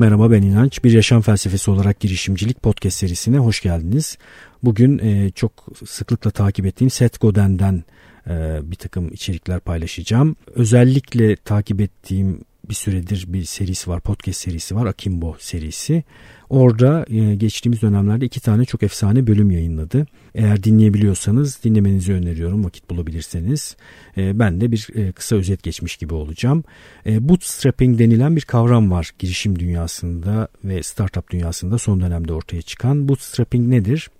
Merhaba ben İnanç. Bir yaşam felsefesi olarak girişimcilik podcast serisine hoş geldiniz. Bugün e, çok sıklıkla takip ettiğim Seth Godin'den e, bir takım içerikler paylaşacağım. Özellikle takip ettiğim bir süredir bir serisi var, podcast serisi var, Akimbo serisi. Orada e, geçtiğimiz dönemlerde iki tane çok efsane bölüm yayınladı. Eğer dinleyebiliyorsanız dinlemenizi öneriyorum vakit bulabilirseniz. E, ben de bir e, kısa özet geçmiş gibi olacağım. Bootstrapping denilen bir kavram var girişim dünyasında ve startup dünyasında son dönemde ortaya çıkan. Bootstrapping nedir?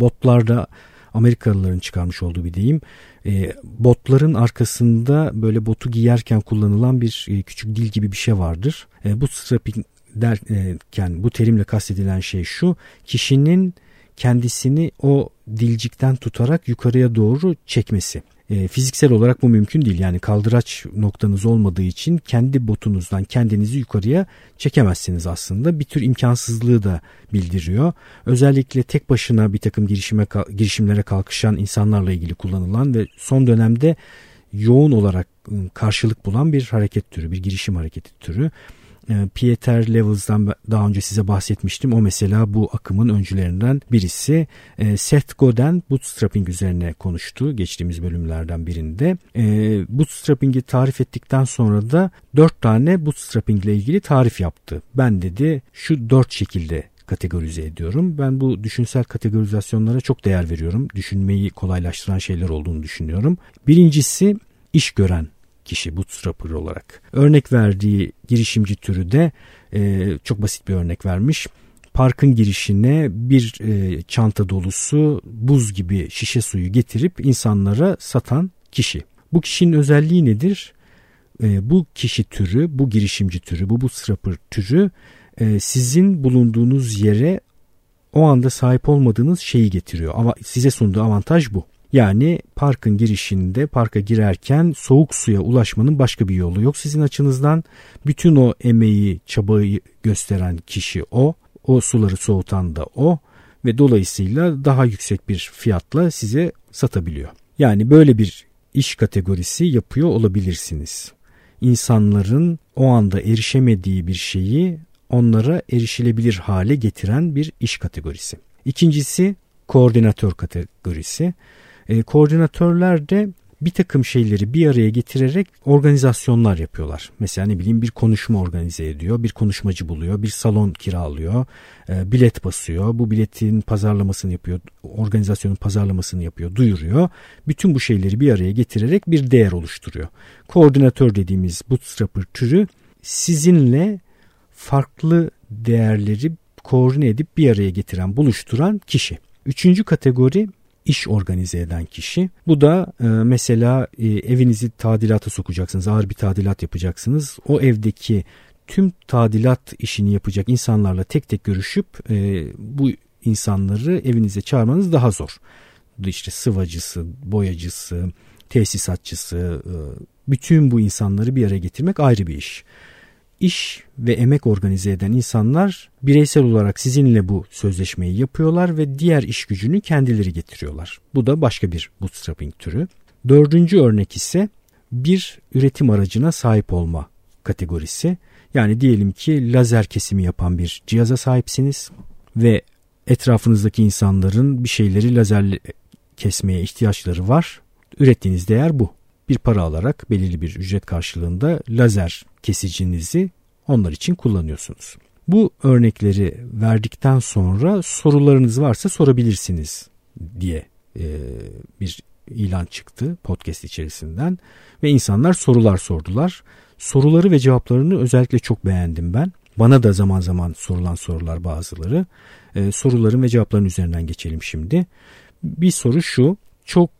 Botlarda Amerikalıların çıkarmış olduğu bir deyim. botların arkasında böyle botu giyerken kullanılan bir küçük dil gibi bir şey vardır. Bootstrapping derken bu terimle kastedilen şey şu kişinin kendisini o dilcikten tutarak yukarıya doğru çekmesi. E, fiziksel olarak bu mümkün değil. Yani kaldıraç noktanız olmadığı için kendi botunuzdan kendinizi yukarıya çekemezsiniz aslında. Bir tür imkansızlığı da bildiriyor. Özellikle tek başına bir takım girişime, girişimlere kalkışan insanlarla ilgili kullanılan ve son dönemde yoğun olarak ıı, karşılık bulan bir hareket türü, bir girişim hareketi türü. Ee, Pieter Levels'dan daha önce size bahsetmiştim. O mesela bu akımın öncülerinden birisi. Ee, Seth Godin bootstrapping üzerine konuştu geçtiğimiz bölümlerden birinde. Ee, bootstrapping'i tarif ettikten sonra da dört tane bootstrapping ile ilgili tarif yaptı. Ben dedi şu dört şekilde kategorize ediyorum. Ben bu düşünsel kategorizasyonlara çok değer veriyorum. Düşünmeyi kolaylaştıran şeyler olduğunu düşünüyorum. Birincisi iş gören kişi bootstrapper olarak. Örnek verdiği girişimci türü de e, çok basit bir örnek vermiş. Parkın girişine bir e, çanta dolusu buz gibi şişe suyu getirip insanlara satan kişi. Bu kişinin özelliği nedir? E, bu kişi türü, bu girişimci türü, bu bootstrapper türü e, sizin bulunduğunuz yere o anda sahip olmadığınız şeyi getiriyor. Ama size sunduğu avantaj bu. Yani parkın girişinde parka girerken soğuk suya ulaşmanın başka bir yolu yok. Sizin açınızdan bütün o emeği, çabayı gösteren kişi o. O suları soğutan da o ve dolayısıyla daha yüksek bir fiyatla size satabiliyor. Yani böyle bir iş kategorisi yapıyor olabilirsiniz. İnsanların o anda erişemediği bir şeyi onlara erişilebilir hale getiren bir iş kategorisi. İkincisi koordinatör kategorisi. E, koordinatörler de bir takım şeyleri bir araya getirerek organizasyonlar yapıyorlar. Mesela ne bileyim bir konuşma organize ediyor, bir konuşmacı buluyor, bir salon kiralıyor, e, bilet basıyor, bu biletin pazarlamasını yapıyor, organizasyonun pazarlamasını yapıyor, duyuruyor. Bütün bu şeyleri bir araya getirerek bir değer oluşturuyor. Koordinatör dediğimiz bootstrapper türü sizinle farklı değerleri koordine edip bir araya getiren, buluşturan kişi. Üçüncü kategori iş organize eden kişi. Bu da e, mesela e, evinizi tadilata sokacaksınız, ağır bir tadilat yapacaksınız. O evdeki tüm tadilat işini yapacak insanlarla tek tek görüşüp e, bu insanları evinize çağırmanız daha zor. İşte sıvacısı, boyacısı, tesisatçısı, e, bütün bu insanları bir araya getirmek ayrı bir iş iş ve emek organize eden insanlar bireysel olarak sizinle bu sözleşmeyi yapıyorlar ve diğer iş gücünü kendileri getiriyorlar. Bu da başka bir bootstrapping türü. Dördüncü örnek ise bir üretim aracına sahip olma kategorisi. Yani diyelim ki lazer kesimi yapan bir cihaza sahipsiniz ve etrafınızdaki insanların bir şeyleri lazer kesmeye ihtiyaçları var. Ürettiğiniz değer bu bir para alarak belirli bir ücret karşılığında lazer kesicinizi onlar için kullanıyorsunuz. Bu örnekleri verdikten sonra sorularınız varsa sorabilirsiniz diye e, bir ilan çıktı podcast içerisinden ve insanlar sorular sordular. Soruları ve cevaplarını özellikle çok beğendim ben. Bana da zaman zaman sorulan sorular bazıları. E, soruların ve cevapların üzerinden geçelim şimdi. Bir soru şu. Çok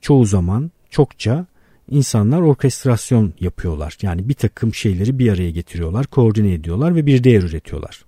çoğu zaman çokça insanlar orkestrasyon yapıyorlar. Yani bir takım şeyleri bir araya getiriyorlar, koordine ediyorlar ve bir değer üretiyorlar.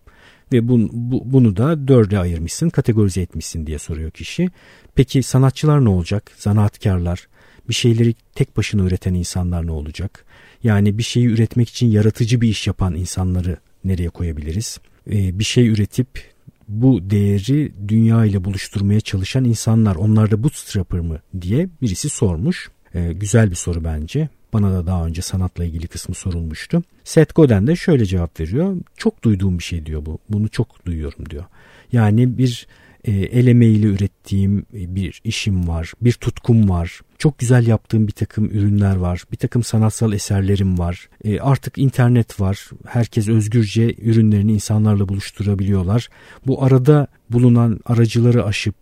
Ve bu, bu, bunu da dörde ayırmışsın, kategorize etmişsin diye soruyor kişi. Peki sanatçılar ne olacak? Zanaatkarlar, bir şeyleri tek başına üreten insanlar ne olacak? Yani bir şeyi üretmek için yaratıcı bir iş yapan insanları nereye koyabiliriz? Ee, bir şey üretip bu değeri dünya ile buluşturmaya çalışan insanlar onlar da bootstrapper mı diye birisi sormuş. E, güzel bir soru bence. Bana da daha önce sanatla ilgili kısmı sorulmuştu. Seth Godin de şöyle cevap veriyor. Çok duyduğum bir şey diyor bu. Bunu çok duyuyorum diyor. Yani bir e, el emeğiyle ürettiğim bir işim var, bir tutkum var. Çok güzel yaptığım bir takım ürünler var, bir takım sanatsal eserlerim var. E, artık internet var, herkes özgürce ürünlerini insanlarla buluşturabiliyorlar. Bu arada bulunan aracıları aşıp,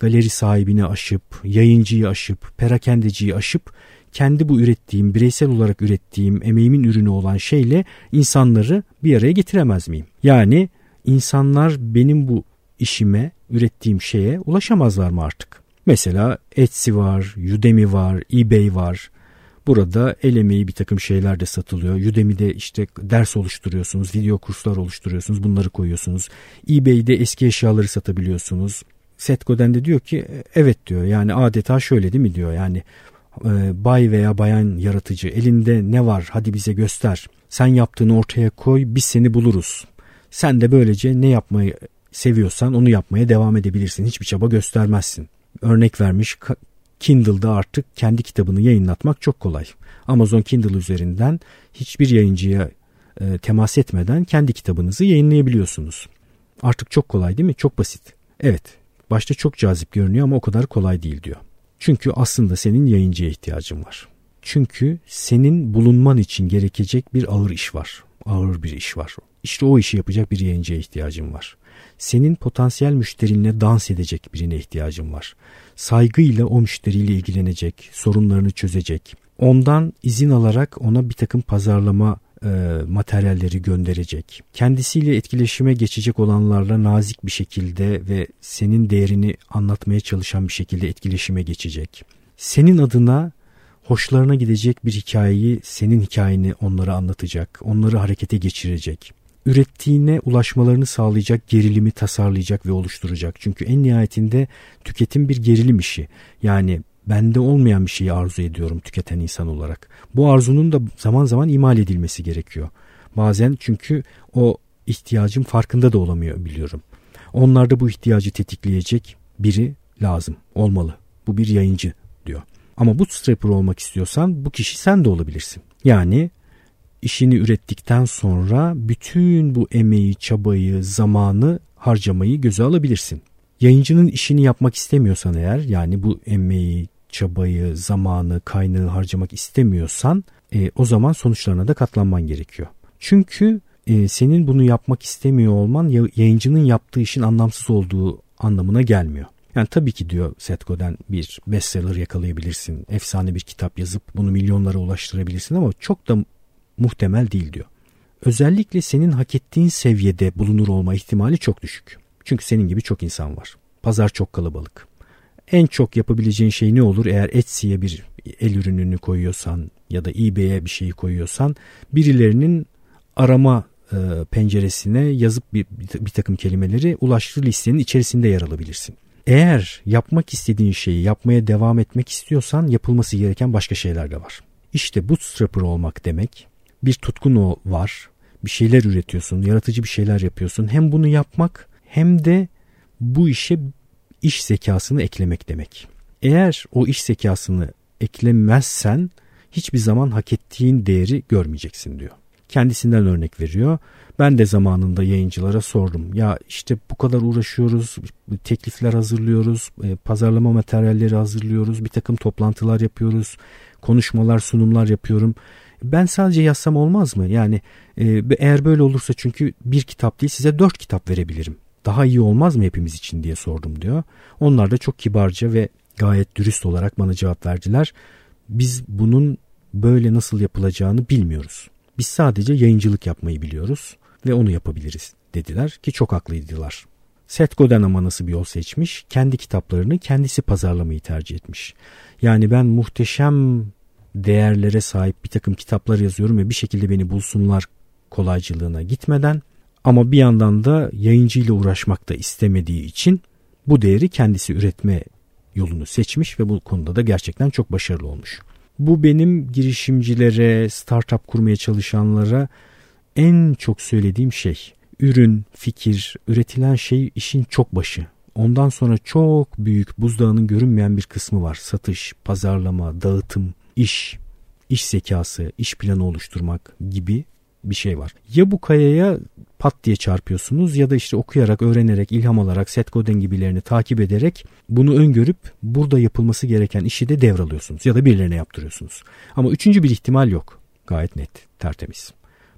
galeri sahibini aşıp, yayıncıyı aşıp, perakendeciyi aşıp kendi bu ürettiğim, bireysel olarak ürettiğim emeğimin ürünü olan şeyle insanları bir araya getiremez miyim? Yani insanlar benim bu işime, ürettiğim şeye ulaşamazlar mı artık? Mesela Etsy var, Udemy var, eBay var. Burada el emeği bir takım şeyler de satılıyor. Udemy'de işte ders oluşturuyorsunuz, video kurslar oluşturuyorsunuz, bunları koyuyorsunuz. eBay'de eski eşyaları satabiliyorsunuz. Seth Godin de diyor ki evet diyor yani adeta şöyle değil mi diyor yani e, bay veya bayan yaratıcı elinde ne var hadi bize göster. Sen yaptığını ortaya koy biz seni buluruz. Sen de böylece ne yapmayı seviyorsan onu yapmaya devam edebilirsin. Hiçbir çaba göstermezsin. Örnek vermiş Kindle'da artık kendi kitabını yayınlatmak çok kolay. Amazon Kindle üzerinden hiçbir yayıncıya e, temas etmeden kendi kitabınızı yayınlayabiliyorsunuz. Artık çok kolay değil mi? Çok basit. Evet. Başta çok cazip görünüyor ama o kadar kolay değil diyor. Çünkü aslında senin yayıncıya ihtiyacın var. Çünkü senin bulunman için gerekecek bir ağır iş var. Ağır bir iş var. İşte o işi yapacak bir yayıncıya ihtiyacın var. Senin potansiyel müşterinle dans edecek birine ihtiyacın var. Saygıyla o müşteriyle ilgilenecek, sorunlarını çözecek. Ondan izin alarak ona bir takım pazarlama e, materyalleri gönderecek. Kendisiyle etkileşime geçecek olanlarla nazik bir şekilde ve senin değerini anlatmaya çalışan bir şekilde etkileşime geçecek. Senin adına hoşlarına gidecek bir hikayeyi, senin hikayeni onlara anlatacak, onları harekete geçirecek ürettiğine ulaşmalarını sağlayacak gerilimi tasarlayacak ve oluşturacak. Çünkü en nihayetinde tüketim bir gerilim işi. Yani bende olmayan bir şeyi arzu ediyorum tüketen insan olarak. Bu arzunun da zaman zaman imal edilmesi gerekiyor. Bazen çünkü o ihtiyacın farkında da olamıyor biliyorum. Onlarda bu ihtiyacı tetikleyecek biri lazım, olmalı. Bu bir yayıncı diyor. Ama bootstrapper olmak istiyorsan bu kişi sen de olabilirsin. Yani işini ürettikten sonra bütün bu emeği, çabayı, zamanı harcamayı göze alabilirsin. Yayıncının işini yapmak istemiyorsan eğer yani bu emeği, çabayı, zamanı, kaynağı harcamak istemiyorsan e, o zaman sonuçlarına da katlanman gerekiyor. Çünkü e, senin bunu yapmak istemiyor olman yayıncının yaptığı işin anlamsız olduğu anlamına gelmiyor. Yani tabii ki diyor Seth Godin bir bestseller yakalayabilirsin. Efsane bir kitap yazıp bunu milyonlara ulaştırabilirsin ama çok da muhtemel değil diyor. Özellikle senin hak ettiğin seviyede bulunur olma ihtimali çok düşük. Çünkü senin gibi çok insan var. Pazar çok kalabalık. En çok yapabileceğin şey ne olur eğer Etsy'ye bir el ürününü koyuyorsan ya da eBay'e bir şeyi koyuyorsan birilerinin arama e, penceresine yazıp bir, bir takım kelimeleri ulaştığı listenin içerisinde yer alabilirsin. Eğer yapmak istediğin şeyi yapmaya devam etmek istiyorsan yapılması gereken başka şeyler de var. İşte bootstrapper olmak demek bir tutkun var. Bir şeyler üretiyorsun, yaratıcı bir şeyler yapıyorsun. Hem bunu yapmak hem de bu işe iş zekasını eklemek demek. Eğer o iş zekasını eklemezsen hiçbir zaman hak ettiğin değeri görmeyeceksin diyor. Kendisinden örnek veriyor. Ben de zamanında yayıncılara sordum. Ya işte bu kadar uğraşıyoruz, teklifler hazırlıyoruz, e, pazarlama materyalleri hazırlıyoruz, bir takım toplantılar yapıyoruz, konuşmalar, sunumlar yapıyorum. Ben sadece yazsam olmaz mı? Yani e, eğer böyle olursa çünkü bir kitap değil size dört kitap verebilirim. Daha iyi olmaz mı hepimiz için diye sordum diyor. Onlar da çok kibarca ve gayet dürüst olarak bana cevap verdiler. Biz bunun böyle nasıl yapılacağını bilmiyoruz. Biz sadece yayıncılık yapmayı biliyoruz ve onu yapabiliriz dediler ki çok haklıydılar. Seth Godin ama nasıl bir yol seçmiş? Kendi kitaplarını kendisi pazarlamayı tercih etmiş. Yani ben muhteşem değerlere sahip bir takım kitaplar yazıyorum ve bir şekilde beni bulsunlar kolaycılığına gitmeden ama bir yandan da yayıncıyla uğraşmak da istemediği için bu değeri kendisi üretme yolunu seçmiş ve bu konuda da gerçekten çok başarılı olmuş. Bu benim girişimcilere, startup kurmaya çalışanlara en çok söylediğim şey. Ürün, fikir, üretilen şey işin çok başı Ondan sonra çok büyük buzdağının görünmeyen bir kısmı var. Satış, pazarlama, dağıtım, iş, iş zekası, iş planı oluşturmak gibi bir şey var. Ya bu kayaya pat diye çarpıyorsunuz ya da işte okuyarak, öğrenerek, ilham alarak, Seth Godin gibilerini takip ederek bunu öngörüp burada yapılması gereken işi de devralıyorsunuz ya da birilerine yaptırıyorsunuz. Ama üçüncü bir ihtimal yok. Gayet net, tertemiz.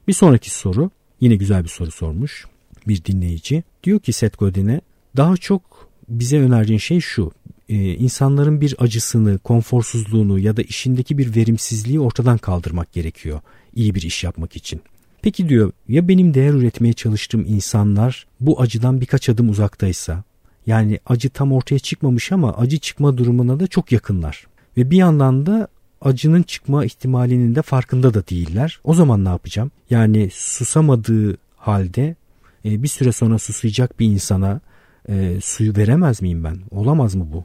Bir sonraki soru yine güzel bir soru sormuş bir dinleyici. Diyor ki Seth Godin'e daha çok bize önerdiğin şey şu. Ee, insanların bir acısını, konforsuzluğunu ya da işindeki bir verimsizliği ortadan kaldırmak gerekiyor iyi bir iş yapmak için. Peki diyor ya benim değer üretmeye çalıştığım insanlar bu acıdan birkaç adım uzaktaysa yani acı tam ortaya çıkmamış ama acı çıkma durumuna da çok yakınlar. Ve bir yandan da acının çıkma ihtimalinin de farkında da değiller. O zaman ne yapacağım? Yani susamadığı halde e, bir süre sonra susayacak bir insana e, suyu veremez miyim ben? Olamaz mı bu?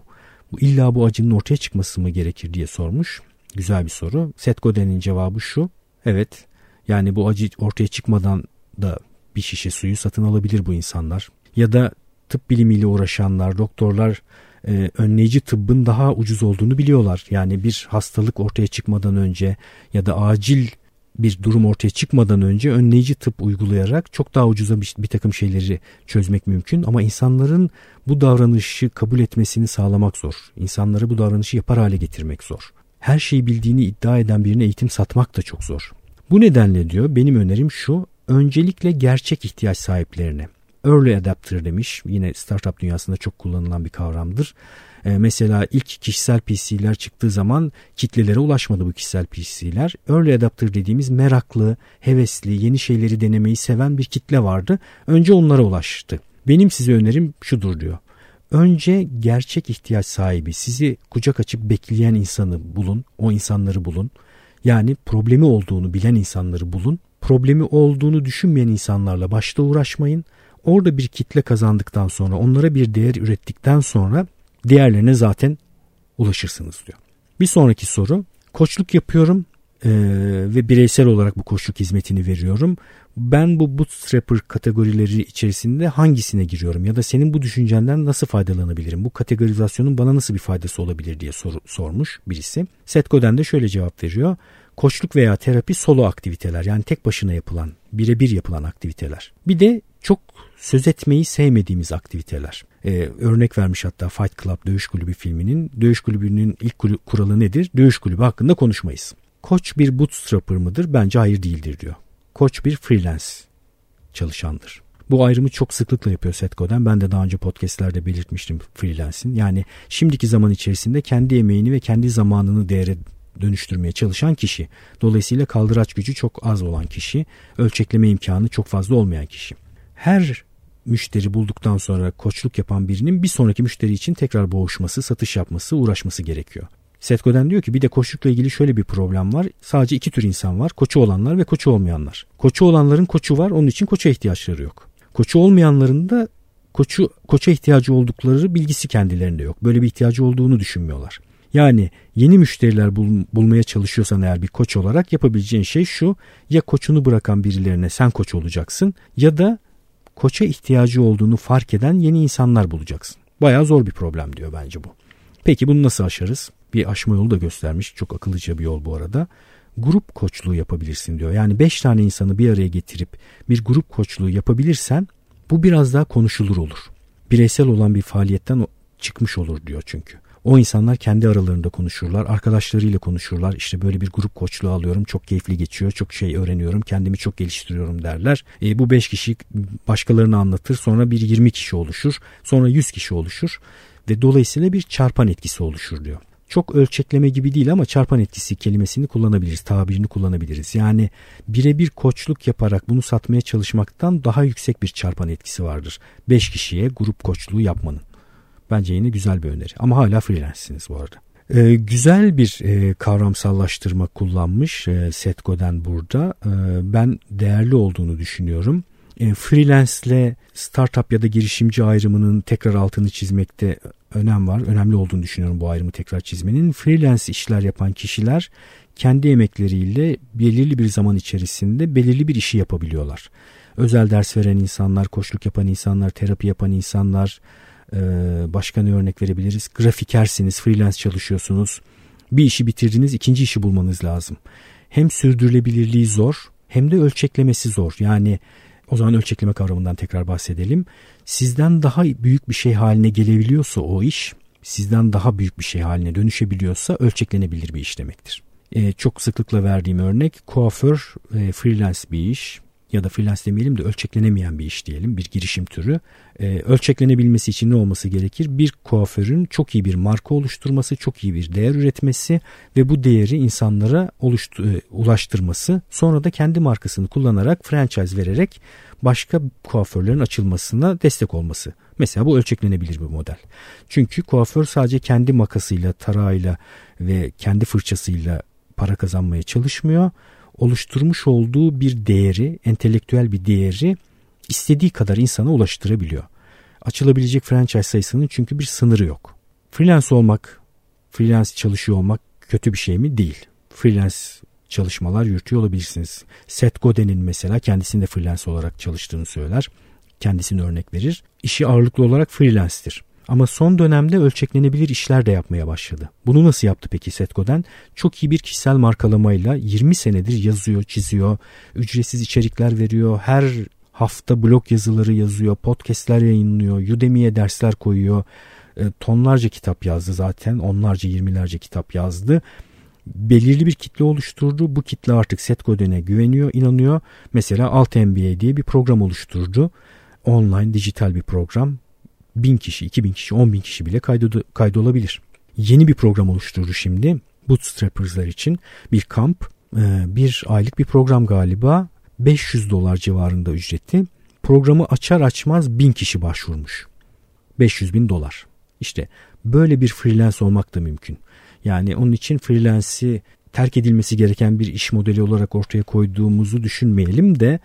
Bu illa bu acının ortaya çıkması mı gerekir diye sormuş. Güzel bir soru. Seth Godin'in cevabı şu. Evet yani bu acı ortaya çıkmadan da bir şişe suyu satın alabilir bu insanlar. Ya da tıp bilimiyle uğraşanlar, doktorlar e, önleyici tıbbın daha ucuz olduğunu biliyorlar. Yani bir hastalık ortaya çıkmadan önce ya da acil bir durum ortaya çıkmadan önce önleyici tıp uygulayarak çok daha ucuza bir, bir takım şeyleri çözmek mümkün. Ama insanların bu davranışı kabul etmesini sağlamak zor. İnsanları bu davranışı yapar hale getirmek zor. Her şeyi bildiğini iddia eden birine eğitim satmak da çok zor. Bu nedenle diyor benim önerim şu öncelikle gerçek ihtiyaç sahiplerine early adapter demiş yine startup dünyasında çok kullanılan bir kavramdır. Ee, mesela ilk kişisel PC'ler çıktığı zaman kitlelere ulaşmadı bu kişisel PC'ler. Early adapter dediğimiz meraklı, hevesli, yeni şeyleri denemeyi seven bir kitle vardı. Önce onlara ulaştı. Benim size önerim şudur diyor. Önce gerçek ihtiyaç sahibi, sizi kucak açıp bekleyen insanı bulun, o insanları bulun. Yani problemi olduğunu bilen insanları bulun. Problemi olduğunu düşünmeyen insanlarla başta uğraşmayın. Orada bir kitle kazandıktan sonra, onlara bir değer ürettikten sonra diğerlerine zaten ulaşırsınız diyor. Bir sonraki soru. Koçluk yapıyorum e, ve bireysel olarak bu koçluk hizmetini veriyorum. Ben bu bootstrapper kategorileri içerisinde hangisine giriyorum ya da senin bu düşüncenden nasıl faydalanabilirim? Bu kategorizasyonun bana nasıl bir faydası olabilir diye sor, sormuş birisi. Seth Godin de şöyle cevap veriyor. Koçluk veya terapi solo aktiviteler yani tek başına yapılan, birebir yapılan aktiviteler. Bir de çok söz etmeyi sevmediğimiz aktiviteler. Ee, örnek vermiş hatta Fight Club Dövüş Kulübü filminin. Dövüş Kulübü'nün ilk kuralı nedir? Dövüş Kulübü hakkında konuşmayız. Koç bir bootstrapper mıdır? Bence hayır değildir diyor. Koç bir freelance çalışandır. Bu ayrımı çok sıklıkla yapıyor Seth Godin. Ben de daha önce podcastlerde belirtmiştim freelance'in. Yani şimdiki zaman içerisinde kendi emeğini ve kendi zamanını değere dönüştürmeye çalışan kişi. Dolayısıyla kaldıraç gücü çok az olan kişi, ölçekleme imkanı çok fazla olmayan kişi. Her müşteri bulduktan sonra koçluk yapan birinin bir sonraki müşteri için tekrar boğuşması, satış yapması, uğraşması gerekiyor. Seth Godin diyor ki bir de koçlukla ilgili şöyle bir problem var. Sadece iki tür insan var. Koçu olanlar ve koçu olmayanlar. Koçu olanların koçu var. Onun için koça ihtiyaçları yok. Koçu olmayanların da koçu koça ihtiyacı oldukları bilgisi kendilerinde yok. Böyle bir ihtiyacı olduğunu düşünmüyorlar. Yani yeni müşteriler bul, bulmaya çalışıyorsan eğer bir koç olarak yapabileceğin şey şu. Ya koçunu bırakan birilerine sen koç olacaksın ya da koça ihtiyacı olduğunu fark eden yeni insanlar bulacaksın. Bayağı zor bir problem diyor bence bu. Peki bunu nasıl aşarız? Bir aşma yolu da göstermiş. Çok akıllıca bir yol bu arada. Grup koçluğu yapabilirsin diyor. Yani 5 tane insanı bir araya getirip bir grup koçluğu yapabilirsen bu biraz daha konuşulur olur. Bireysel olan bir faaliyetten çıkmış olur diyor çünkü. O insanlar kendi aralarında konuşurlar, arkadaşlarıyla konuşurlar. İşte böyle bir grup koçluğu alıyorum, çok keyifli geçiyor, çok şey öğreniyorum, kendimi çok geliştiriyorum derler. E, bu 5 kişi başkalarını anlatır, sonra bir 20 kişi oluşur, sonra 100 kişi oluşur ve dolayısıyla bir çarpan etkisi oluşur diyor. Çok ölçekleme gibi değil ama çarpan etkisi kelimesini kullanabiliriz, tabirini kullanabiliriz. Yani birebir koçluk yaparak bunu satmaya çalışmaktan daha yüksek bir çarpan etkisi vardır. 5 kişiye grup koçluğu yapmanın. Bence yine güzel bir öneri. Ama hala freelance'siniz bu arada. Ee, güzel bir e, kavramsallaştırma kullanmış e, Seth Godin burada. E, ben değerli olduğunu düşünüyorum. E, freelance ile startup ya da girişimci ayrımının tekrar altını çizmekte önem var. Önemli olduğunu düşünüyorum bu ayrımı tekrar çizmenin. Freelance işler yapan kişiler kendi emekleriyle belirli bir zaman içerisinde belirli bir işi yapabiliyorlar. Özel ders veren insanlar, koçluk yapan insanlar, terapi yapan insanlar, Ee, başka ne örnek verebiliriz? Grafikersiniz, freelance çalışıyorsunuz. Bir işi bitirdiniz, ikinci işi bulmanız lazım. Hem sürdürülebilirliği zor hem de ölçeklemesi zor. Yani o zaman ölçekleme kavramından tekrar bahsedelim. Sizden daha büyük bir şey haline gelebiliyorsa o iş, sizden daha büyük bir şey haline dönüşebiliyorsa ölçeklenebilir bir iş demektir. Ee, çok sıklıkla verdiğim örnek kuaför e, freelance bir iş ya da freelance demeyelim de ölçeklenemeyen bir iş diyelim bir girişim türü. Ee, ölçeklenebilmesi için ne olması gerekir? Bir kuaförün çok iyi bir marka oluşturması, çok iyi bir değer üretmesi ve bu değeri insanlara oluştu, e, ulaştırması. Sonra da kendi markasını kullanarak franchise vererek başka kuaförlerin açılmasına destek olması. Mesela bu ölçeklenebilir bir model. Çünkü kuaför sadece kendi makasıyla, tarağıyla ve kendi fırçasıyla para kazanmaya çalışmıyor oluşturmuş olduğu bir değeri, entelektüel bir değeri istediği kadar insana ulaştırabiliyor. Açılabilecek franchise sayısının çünkü bir sınırı yok. Freelance olmak, freelance çalışıyor olmak kötü bir şey mi? Değil. Freelance çalışmalar yürütüyor olabilirsiniz. Seth Godin'in mesela kendisinde freelance olarak çalıştığını söyler. Kendisini örnek verir. İşi ağırlıklı olarak freelance'tir. Ama son dönemde ölçeklenebilir işler de yapmaya başladı. Bunu nasıl yaptı peki Seth Godin? Çok iyi bir kişisel markalamayla 20 senedir yazıyor, çiziyor, ücretsiz içerikler veriyor, her hafta blog yazıları yazıyor, podcastler yayınlıyor, Udemy'ye dersler koyuyor. E, tonlarca kitap yazdı zaten, onlarca, yirmilerce kitap yazdı. Belirli bir kitle oluşturdu. Bu kitle artık Seth Godin'e güveniyor, inanıyor. Mesela Alt MBA diye bir program oluşturdu. Online, dijital bir program bin kişi, iki bin kişi, on bin kişi bile kaydı, kaydolabilir. Yeni bir program oluşturdu şimdi. Bootstrappers'lar için bir kamp, e, bir aylık bir program galiba. 500 dolar civarında ücreti. Programı açar açmaz bin kişi başvurmuş. 500 bin dolar. İşte böyle bir freelance olmak da mümkün. Yani onun için freelance'i terk edilmesi gereken bir iş modeli olarak ortaya koyduğumuzu düşünmeyelim de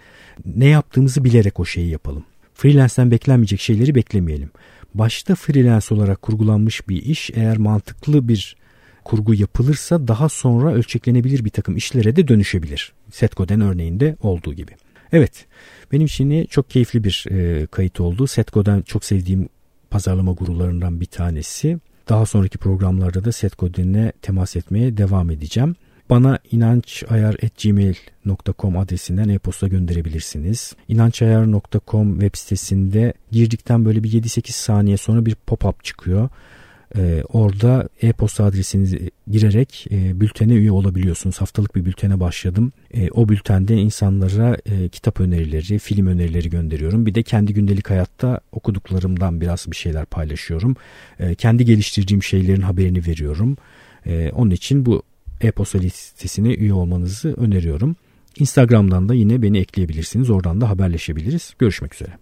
ne yaptığımızı bilerek o şeyi yapalım. Freelance'den beklenmeyecek şeyleri beklemeyelim. Başta freelance olarak kurgulanmış bir iş eğer mantıklı bir kurgu yapılırsa daha sonra ölçeklenebilir bir takım işlere de dönüşebilir. Setcoden örneğinde olduğu gibi. Evet benim için çok keyifli bir e, kayıt oldu. Setcoden çok sevdiğim pazarlama gurularından bir tanesi. Daha sonraki programlarda da Setcoden'e temas etmeye devam edeceğim. Bana inançayar.gmail.com adresinden e-posta gönderebilirsiniz. İnançayar.com web sitesinde girdikten böyle bir 7-8 saniye sonra bir pop-up çıkıyor. Ee, orada e-posta adresinizi girerek e, bültene üye olabiliyorsunuz. Haftalık bir bültene başladım. E, o bültende insanlara e, kitap önerileri, film önerileri gönderiyorum. Bir de kendi gündelik hayatta okuduklarımdan biraz bir şeyler paylaşıyorum. E, kendi geliştirdiğim şeylerin haberini veriyorum. E, onun için bu e-posta listesine üye olmanızı öneriyorum. Instagram'dan da yine beni ekleyebilirsiniz. Oradan da haberleşebiliriz. Görüşmek üzere.